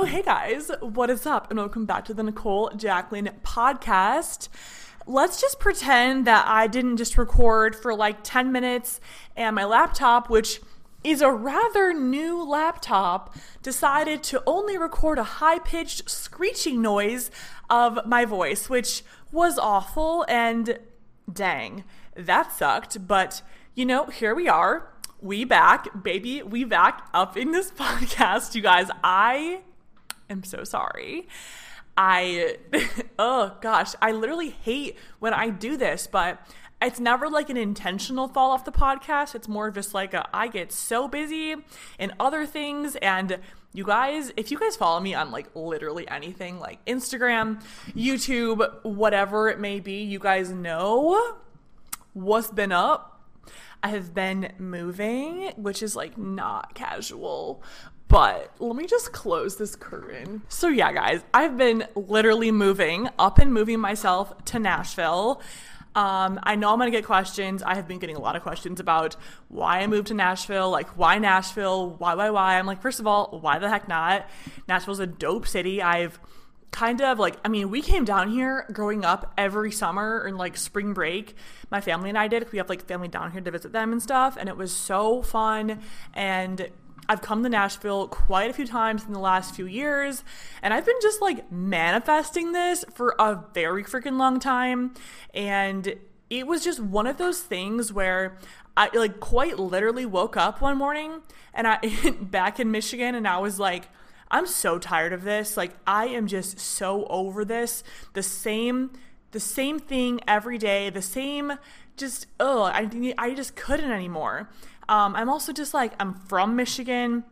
Oh, hey guys, what is up? And welcome back to the Nicole Jaclyn podcast. Let's just pretend that I didn't just record for like 10 minutes and my laptop, which is a rather new laptop, decided to only record a high pitched screeching noise of my voice, which was awful and dang, that sucked. But you know, here we are. We back, baby, we back up in this podcast, you guys. I am so sorry. I, oh gosh, I literally hate when I do this, but it's never like an intentional fall off the podcast. It's more just like a, I get so busy in other things. And you guys, if you guys follow me on like literally anything like Instagram, YouTube, whatever it may be, you guys know what's been up. I have been moving, which is like not casual, but let me just close this curtain. So, yeah, guys, I've been literally moving up and moving myself to Nashville. Um, I know I'm going to get questions. I have been getting a lot of questions about why I moved to Nashville. Like, why Nashville? Why, why, why? I'm like, first of all, why the heck not? Nashville's a dope city. I've kind of like i mean we came down here growing up every summer and like spring break my family and i did we have like family down here to visit them and stuff and it was so fun and I've come to Nashville quite a few times in the last few years, and I've been just like manifesting this for a very freaking long time. And it was just one of those things where I like quite literally woke up one morning and I back in Michigan and I was like, I'm so tired of this. Like I am just so over this. The same the same thing every day, the same just oh, I I just couldn't anymore. Um, I'm also just like, I'm from Michigan.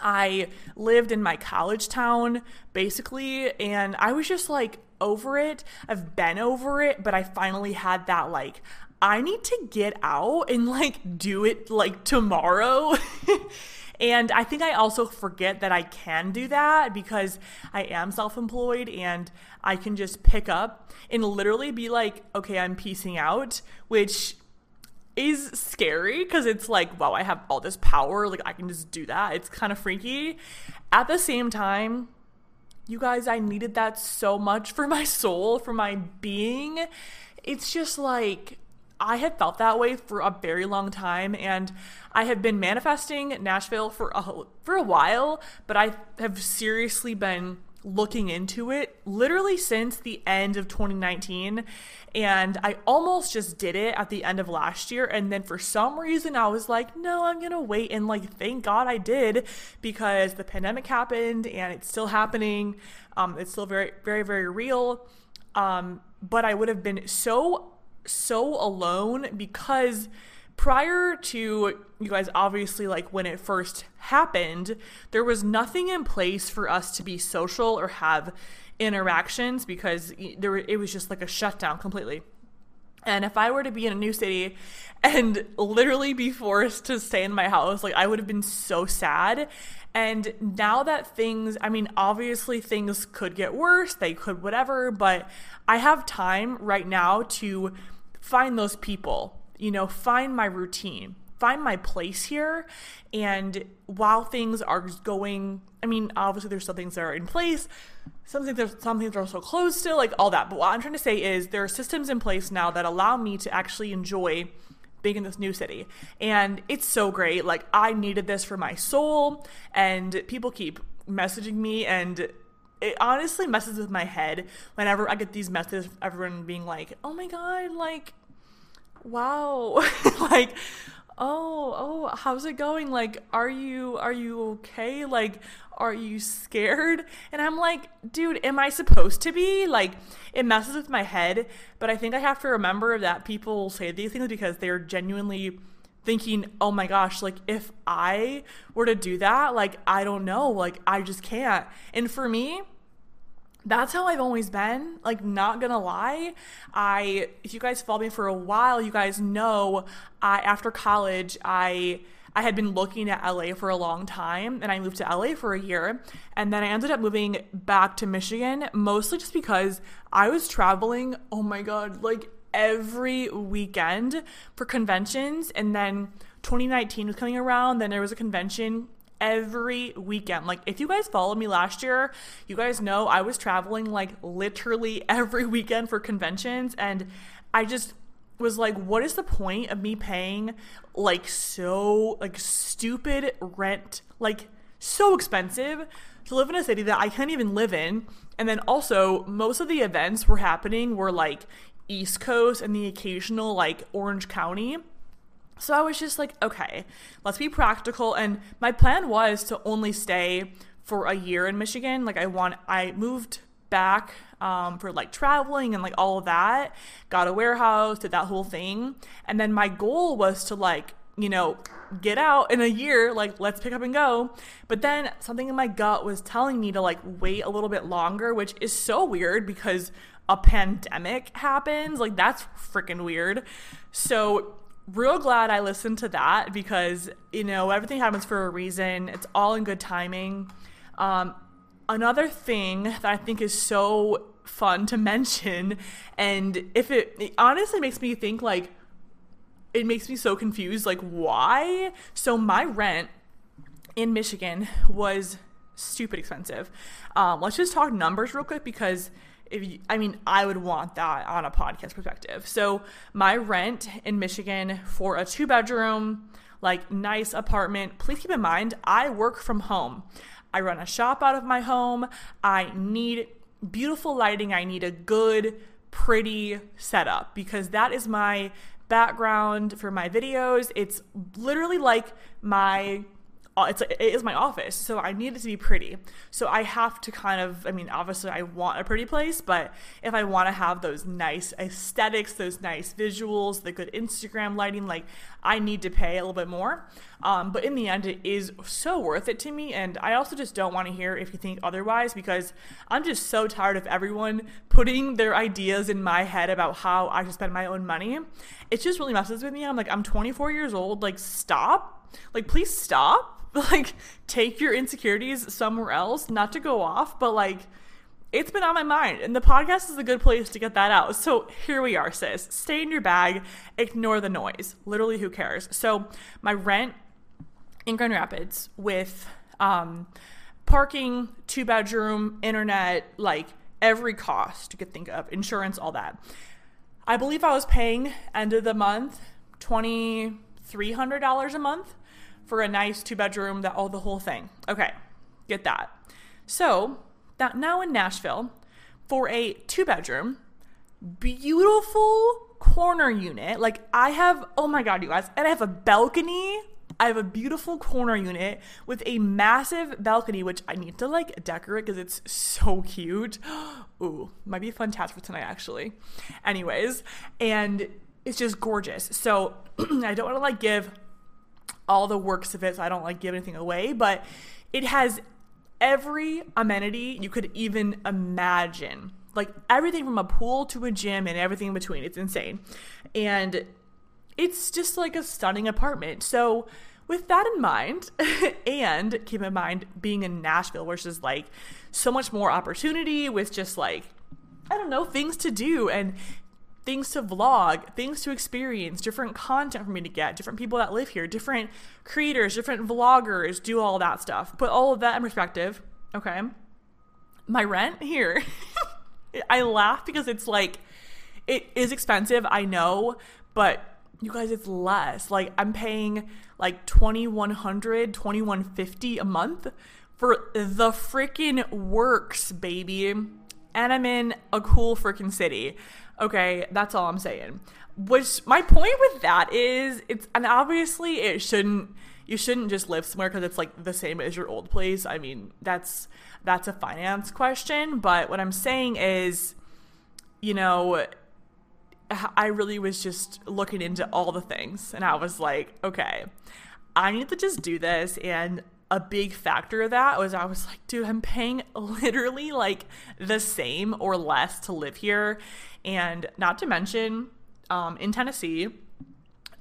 I lived in my college town basically, and I was just like over it. I've been over it, but I finally had that like, I need to get out and like do it like tomorrow. and I think I also forget that I can do that because I am self employed and I can just pick up and literally be like, okay, I'm piecing out, which is scary because it's like, wow, I have all this power. Like, I can just do that. It's kind of freaky. At the same time, you guys, I needed that so much for my soul, for my being. It's just like, I had felt that way for a very long time, and I have been manifesting Nashville for a for a while, but I have seriously been looking into it literally since the end of 2019 and I almost just did it at the end of last year. And then for some reason I was like no I'm going to wait. And like thank God I did because the pandemic happened and it's still happening. Um it's still very very very real. Um but I would have been so so alone because prior to you guys obviously like when it first happened there was nothing in place for us to be social or have interactions because there it was just like a shutdown completely and if I were to be in a new city and literally be forced to stay in my house, like I would have been so sad. And now that things, I mean, obviously things could get worse, they could whatever, but I have time right now to find those people you know, find my routine, find my place here. And while things are going, I mean, obviously there's some things that are in place, some things, there's some things are also closed still, like all that. But what I'm trying to say is there are systems in place now that allow me to actually enjoy being in this new city. And it's so great. Like I needed this for my soul and people keep messaging me and it honestly messes with my head whenever I get these messages everyone being like, "Oh my god, like wow." like oh oh how's it going? Like are you are you okay? Like are you scared? And i'm like dude am i supposed to be? Like it messes with my head but i think i have to remember that people say these things because they're genuinely thinking oh my gosh like if i were to do that like i don't know. Like i just can't. And for me that's how I've always been. Like, not gonna lie. I, if you guys follow me for a while, you guys know I, after college, I, I had been looking at LA for a long time and I moved to LA for a year. And then I ended up moving back to Michigan, mostly just because I was traveling, oh my God, like every weekend for conventions. And then 2019 was coming around, then there was a convention every weekend. Like, if you guys followed me last year, you guys know I was traveling like literally every weekend for conventions. And I just was like, what is the point of me paying like so, like, stupid rent? Like, so expensive to live in a city that I can't even live in. And then also, most of the events were happening were like East Coast and the occasional like Orange County. So I was just like, okay, let's be practical. And my plan was to only stay for a year in Michigan. Like I want, I moved back um, for like traveling and like all of that. Got a warehouse, did that whole thing, and then my goal was to like you know get out in a year. Like let's pick up and go. But then something in my gut was telling me to like wait a little bit longer, which is so weird because a pandemic happens. Like that's freaking weird. So real glad I listened to that because, you know, everything happens for a reason. It's all in good timing. Um, another thing that I think is so fun to mention, and if it, it honestly makes me think like, it makes me so confused. Like, why? So, my rent in Michigan was stupid expensive. Um, let's just talk numbers real quick because if you, I mean, I would want that on a podcast perspective. So my rent in Michigan for a two bedroom, like nice apartment. Please keep in mind, I work from home. I run a shop out of my home. I need beautiful lighting. I need a good, pretty setup because that is my background for my videos. It's literally like my it's it is my office so i need it to be pretty. So i have to kind of i mean obviously i want a pretty place but if i want to have those nice aesthetics those nice visuals the good instagram lighting like i need to pay a little bit more. Um, but in the end it is so worth it to me and i also just don't want to hear if you think otherwise because i'm just so tired of everyone putting their ideas in my head about how i should spend my own money. It just really messes with me. I'm like i'm 24 years old like stop. Like please stop like take your insecurities somewhere else, not to go off, but like it's been on my mind and the podcast is a good place to get that out. So here we are, sis. Stay in your bag, ignore the noise. Literally, who cares? So my rent in Grand Rapids with um, parking, two bedroom, internet, like every cost you could think of, insurance, all that. I believe I was paying end of the month twenty three hundred dollars a month for a nice two bedroom, that all the whole thing. Okay, get that. So that now in Nashville, for a two bedroom, beautiful corner unit. Like I have, oh my god, you guys, and I have a balcony. I have a beautiful corner unit with a massive balcony, which I need to like decorate because it's so cute. Ooh, might be a fun task for tonight, actually. Anyways, and it's just gorgeous. So I don't want to like give all the works of it, so I don't like give anything away, but it has every amenity you could even imagine. Like everything from a pool to a gym and everything in between. It's insane. And it's just like a stunning apartment. So, with that in mind, and keep in mind being in Nashville, is like so much more opportunity with just like, I don't know, things to do and things to vlog, things to experience, different content for me to get, different people that live here, different creators, different vloggers, do all that stuff. Put all of that in perspective. Okay. My rent here, I laugh because it's like, it is expensive, I know, but you guys, it's less. Like, I'm paying like 2100 2150 a month for the freaking works, baby. And I'm in a cool freaking city. Okay, that's all I'm saying. Which my point with that is it's and obviously it shouldn't you shouldn't just live somewhere because it's like the same as your old place. I mean, that's that's a finance question, but what I'm saying is you know, I really was just looking into all the things and I was like, okay, I need to just do this and a big factor of that was I was like, dude, I'm paying literally like the same or less to live here. And not to mention, um, in Tennessee,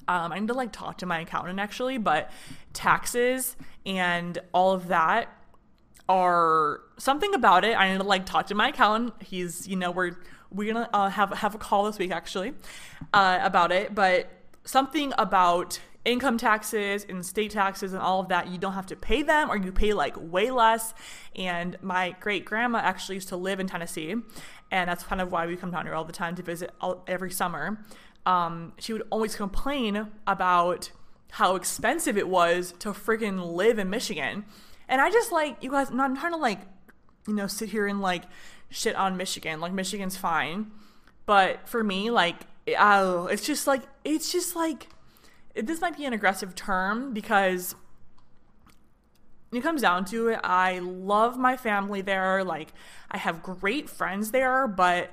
um, I need to like talk to my accountant actually, but taxes and all of that are something about it. I need to like talk to my accountant. He's, you know, we're we're gonna uh, have have a call this week actually uh, about it, but something about income taxes and state taxes and all of that you don't have to pay them or you pay like way less. And my great grandma actually used to live in tennessee and that's kind of why we come down here all the time to visit all, every summer. Um, she would always complain about how expensive it was to freaking live in michigan. And i just like you guys i'm not trying to like you know sit here and like shit on michigan. Like michigan's fine. But for me like oh it's just like it's just like this might be an aggressive term because it comes down to it, I love my family there. Like, I have great friends there, but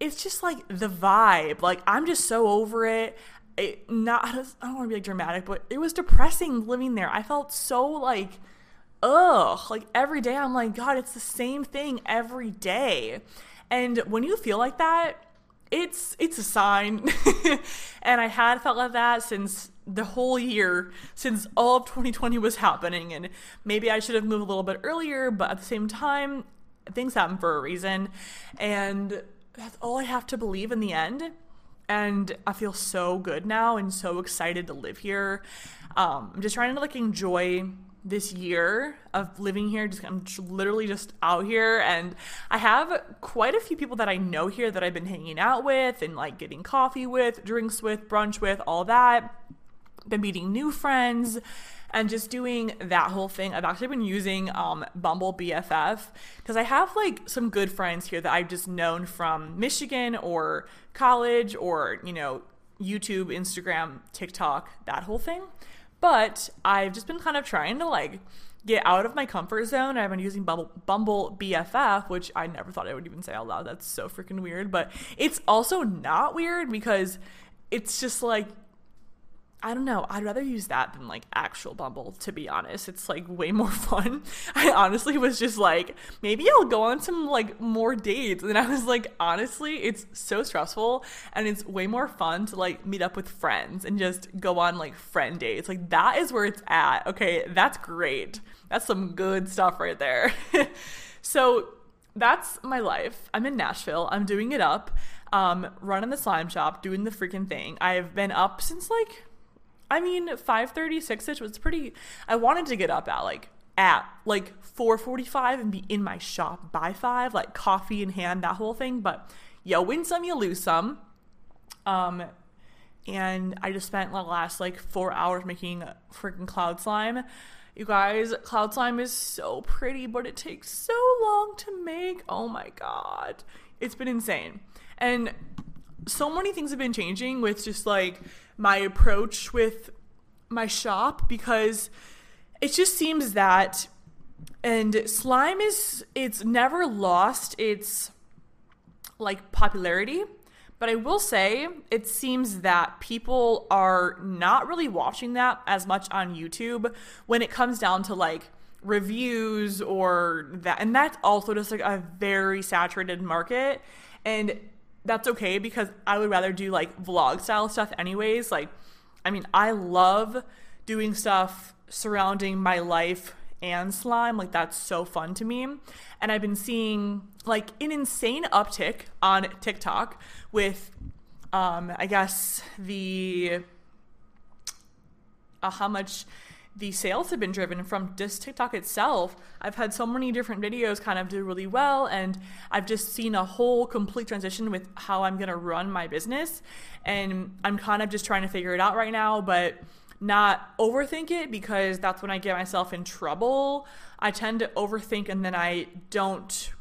it's just like the vibe. Like, I'm just so over it. it not, I don't want to be like dramatic, but it was depressing living there. I felt so like, ugh. Like, every day I'm like, God, it's the same thing every day. And when you feel like that, it's it's a sign. And i had felt like that since the whole year since all of 2020 was happening. And maybe i should have moved a little bit earlier but at the same time things happen for a reason. And that's all i have to believe in the end. And i feel so good now and so excited to live here. Um, i'm just trying to like enjoy this year of living here. Just I'm literally just out here, and I have quite a few people that I know here that I've been hanging out with and like getting coffee with, drinks with, brunch with, all that. Been meeting new friends and just doing that whole thing. I've actually been using um, Bumble BFF because I have like some good friends here that I've just known from Michigan or college or you know YouTube, Instagram, TikTok, that whole thing. But I've just been kind of trying to like get out of my comfort zone. I've been using Bumble, Bumble BFF, which I never thought I would even say out loud. That's so freaking weird. But it's also not weird because it's just like I don't know. I'd rather use that than like actual Bumble, to be honest. It's like way more fun. I honestly was just like, maybe I'll go on some like more dates. And I was like, honestly, it's so stressful and it's way more fun to like meet up with friends and just go on like friend dates. Like that is where it's at. Okay, that's great. That's some good stuff right there. so that's my life. I'm in Nashville. I'm doing it up. Um, running the slime shop, doing the freaking thing. I've been up since like I mean, 5:36 ish was pretty. I wanted to get up at like at like 4:45 and be in my shop by five, like coffee in hand, that whole thing. But you win some, you lose some. Um, and I just spent the last like four hours making freaking cloud slime. You guys, cloud slime is so pretty, but it takes so long to make. Oh my god, it's been insane. And so many things have been changing with just like my approach with my shop because it just seems that and slime is it's never lost its like popularity but i will say it seems that people are not really watching that as much on youtube when it comes down to like reviews or that and that's also just like a very saturated market and that's okay because I would rather do like vlog style stuff anyways. Like, I mean, I love doing stuff surrounding my life and slime. Like, that's so fun to me. And I've been seeing like an insane uptick on TikTok with, um, I guess, the uh, how much the sales have been driven from just TikTok itself. I've had so many different videos kind of do really well, and I've just seen a whole complete transition with how I'm gonna run my business. And I'm kind of just trying to figure it out right now, but not overthink it because that's when I get myself in trouble. I tend to overthink and then I don't,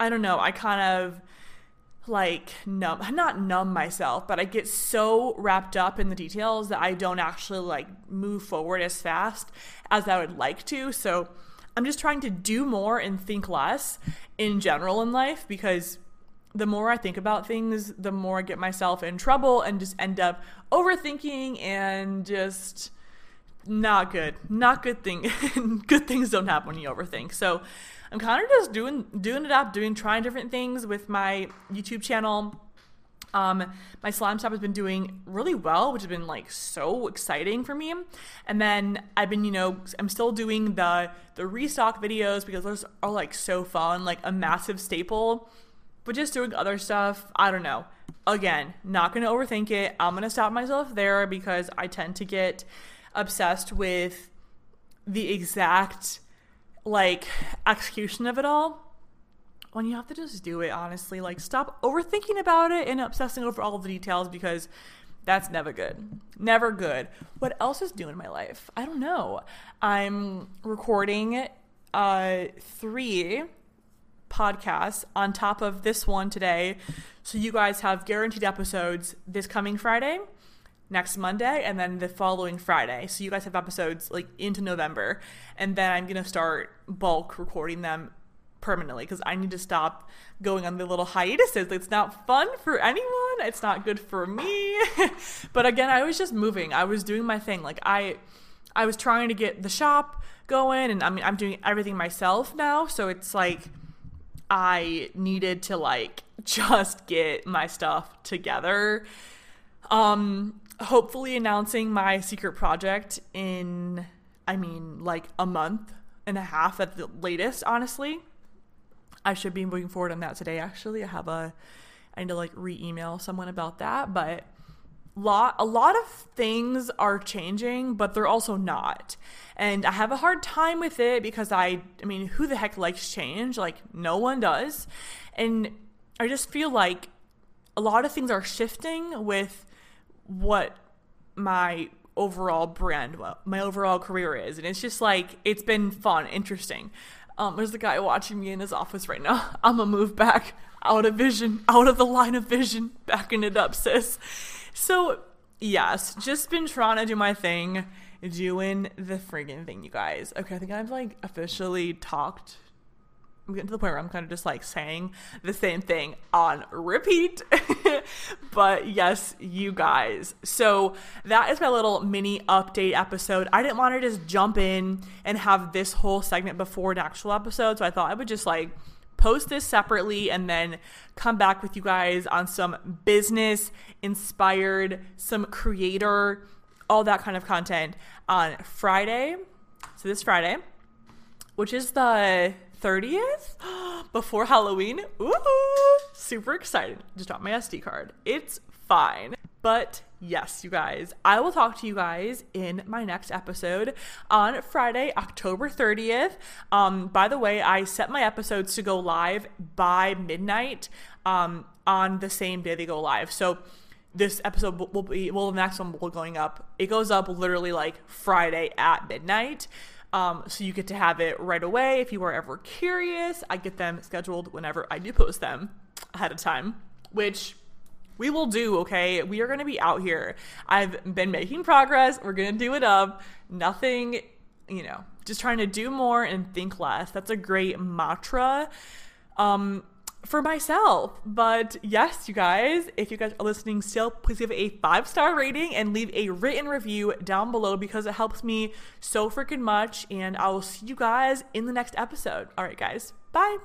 I don't know, I kind of like numb not numb myself but i get so wrapped up in the details that i don't actually like move forward as fast as i would like to. So i'm just trying to do more and think less in general in life because the more i think about things the more i get myself in trouble and just end up overthinking and just not good not good thing good things don't happen when you overthink. So I'm kind of just doing doing it up, doing trying different things with my YouTube channel. Um, my slime shop has been doing really well, which has been like so exciting for me. And then I've been, you know, I'm still doing the the restock videos because those are like so fun, like a massive staple. But just doing other stuff, I don't know. Again, not gonna overthink it. I'm gonna stop myself there because I tend to get obsessed with the exact like execution of it all when you have to just do it honestly like stop overthinking about it and obsessing over all the details because that's never good. Never good. What else is new in my life? I don't know. I'm recording uh three podcasts on top of this one today. So you guys have guaranteed episodes this coming friday next Monday and then the following Friday. So you guys have episodes like into November. And then I'm going to start bulk recording them permanently because I need to stop going on the little hiatuses. It's not fun for anyone. It's not good for me. but again, I was just moving. I was doing my thing. Like I I was trying to get the shop going and I mean I'm doing everything myself now, so it's like I needed to like just get my stuff together. Um hopefully announcing my secret project in, I mean, like a month and a half at the latest, honestly. I should be moving forward on that today, actually. I have a, I need to like re email someone about that, but lot a lot of things are changing but they're also not and i have a hard time with it because i i mean who the heck likes change like no one does and i just feel like a lot of things are shifting with what my overall brand, well, my overall career is. And it's just like, it's been fun, interesting. Um, there's a guy watching me in his office right now. I'm gonna move back out of vision, out of the line of vision, backing it up, sis. So, yes, just been trying to do my thing, doing the friggin' thing, you guys. Okay, I think I've like officially talked I'm getting to the point where I'm kind of just like saying the same thing on repeat. but yes, you guys. So that is my little mini update episode. I didn't want to just jump in and have this whole segment before an actual episode. So I thought I would just like post this separately and then come back with you guys on some business inspired, some creator, all that kind of content on Friday. So this Friday, which is the 30th before Halloween. Ooh, super excited. Just dropped my SD card. It's fine. But yes, you guys, I will talk to you guys in my next episode on Friday, October 30th. Um, by the way, I set my episodes to go live by midnight um, on the same day they go live. So this episode will be, well, the next one will be going up. It goes up literally like Friday at midnight. Um, so you get to have it right away if you are ever curious. I get them scheduled whenever I do post them ahead of time, which we will do, okay? We are going to be out here. I've been making progress. We're going to do it up. Nothing, you know, just trying to do more and think less. That's a great mantra. Um, for myself. But yes, you guys, if you guys are listening still, please give a five star rating and leave a written review down below because it helps me so freaking much. And I will see you guys in the next episode. All right, guys, bye.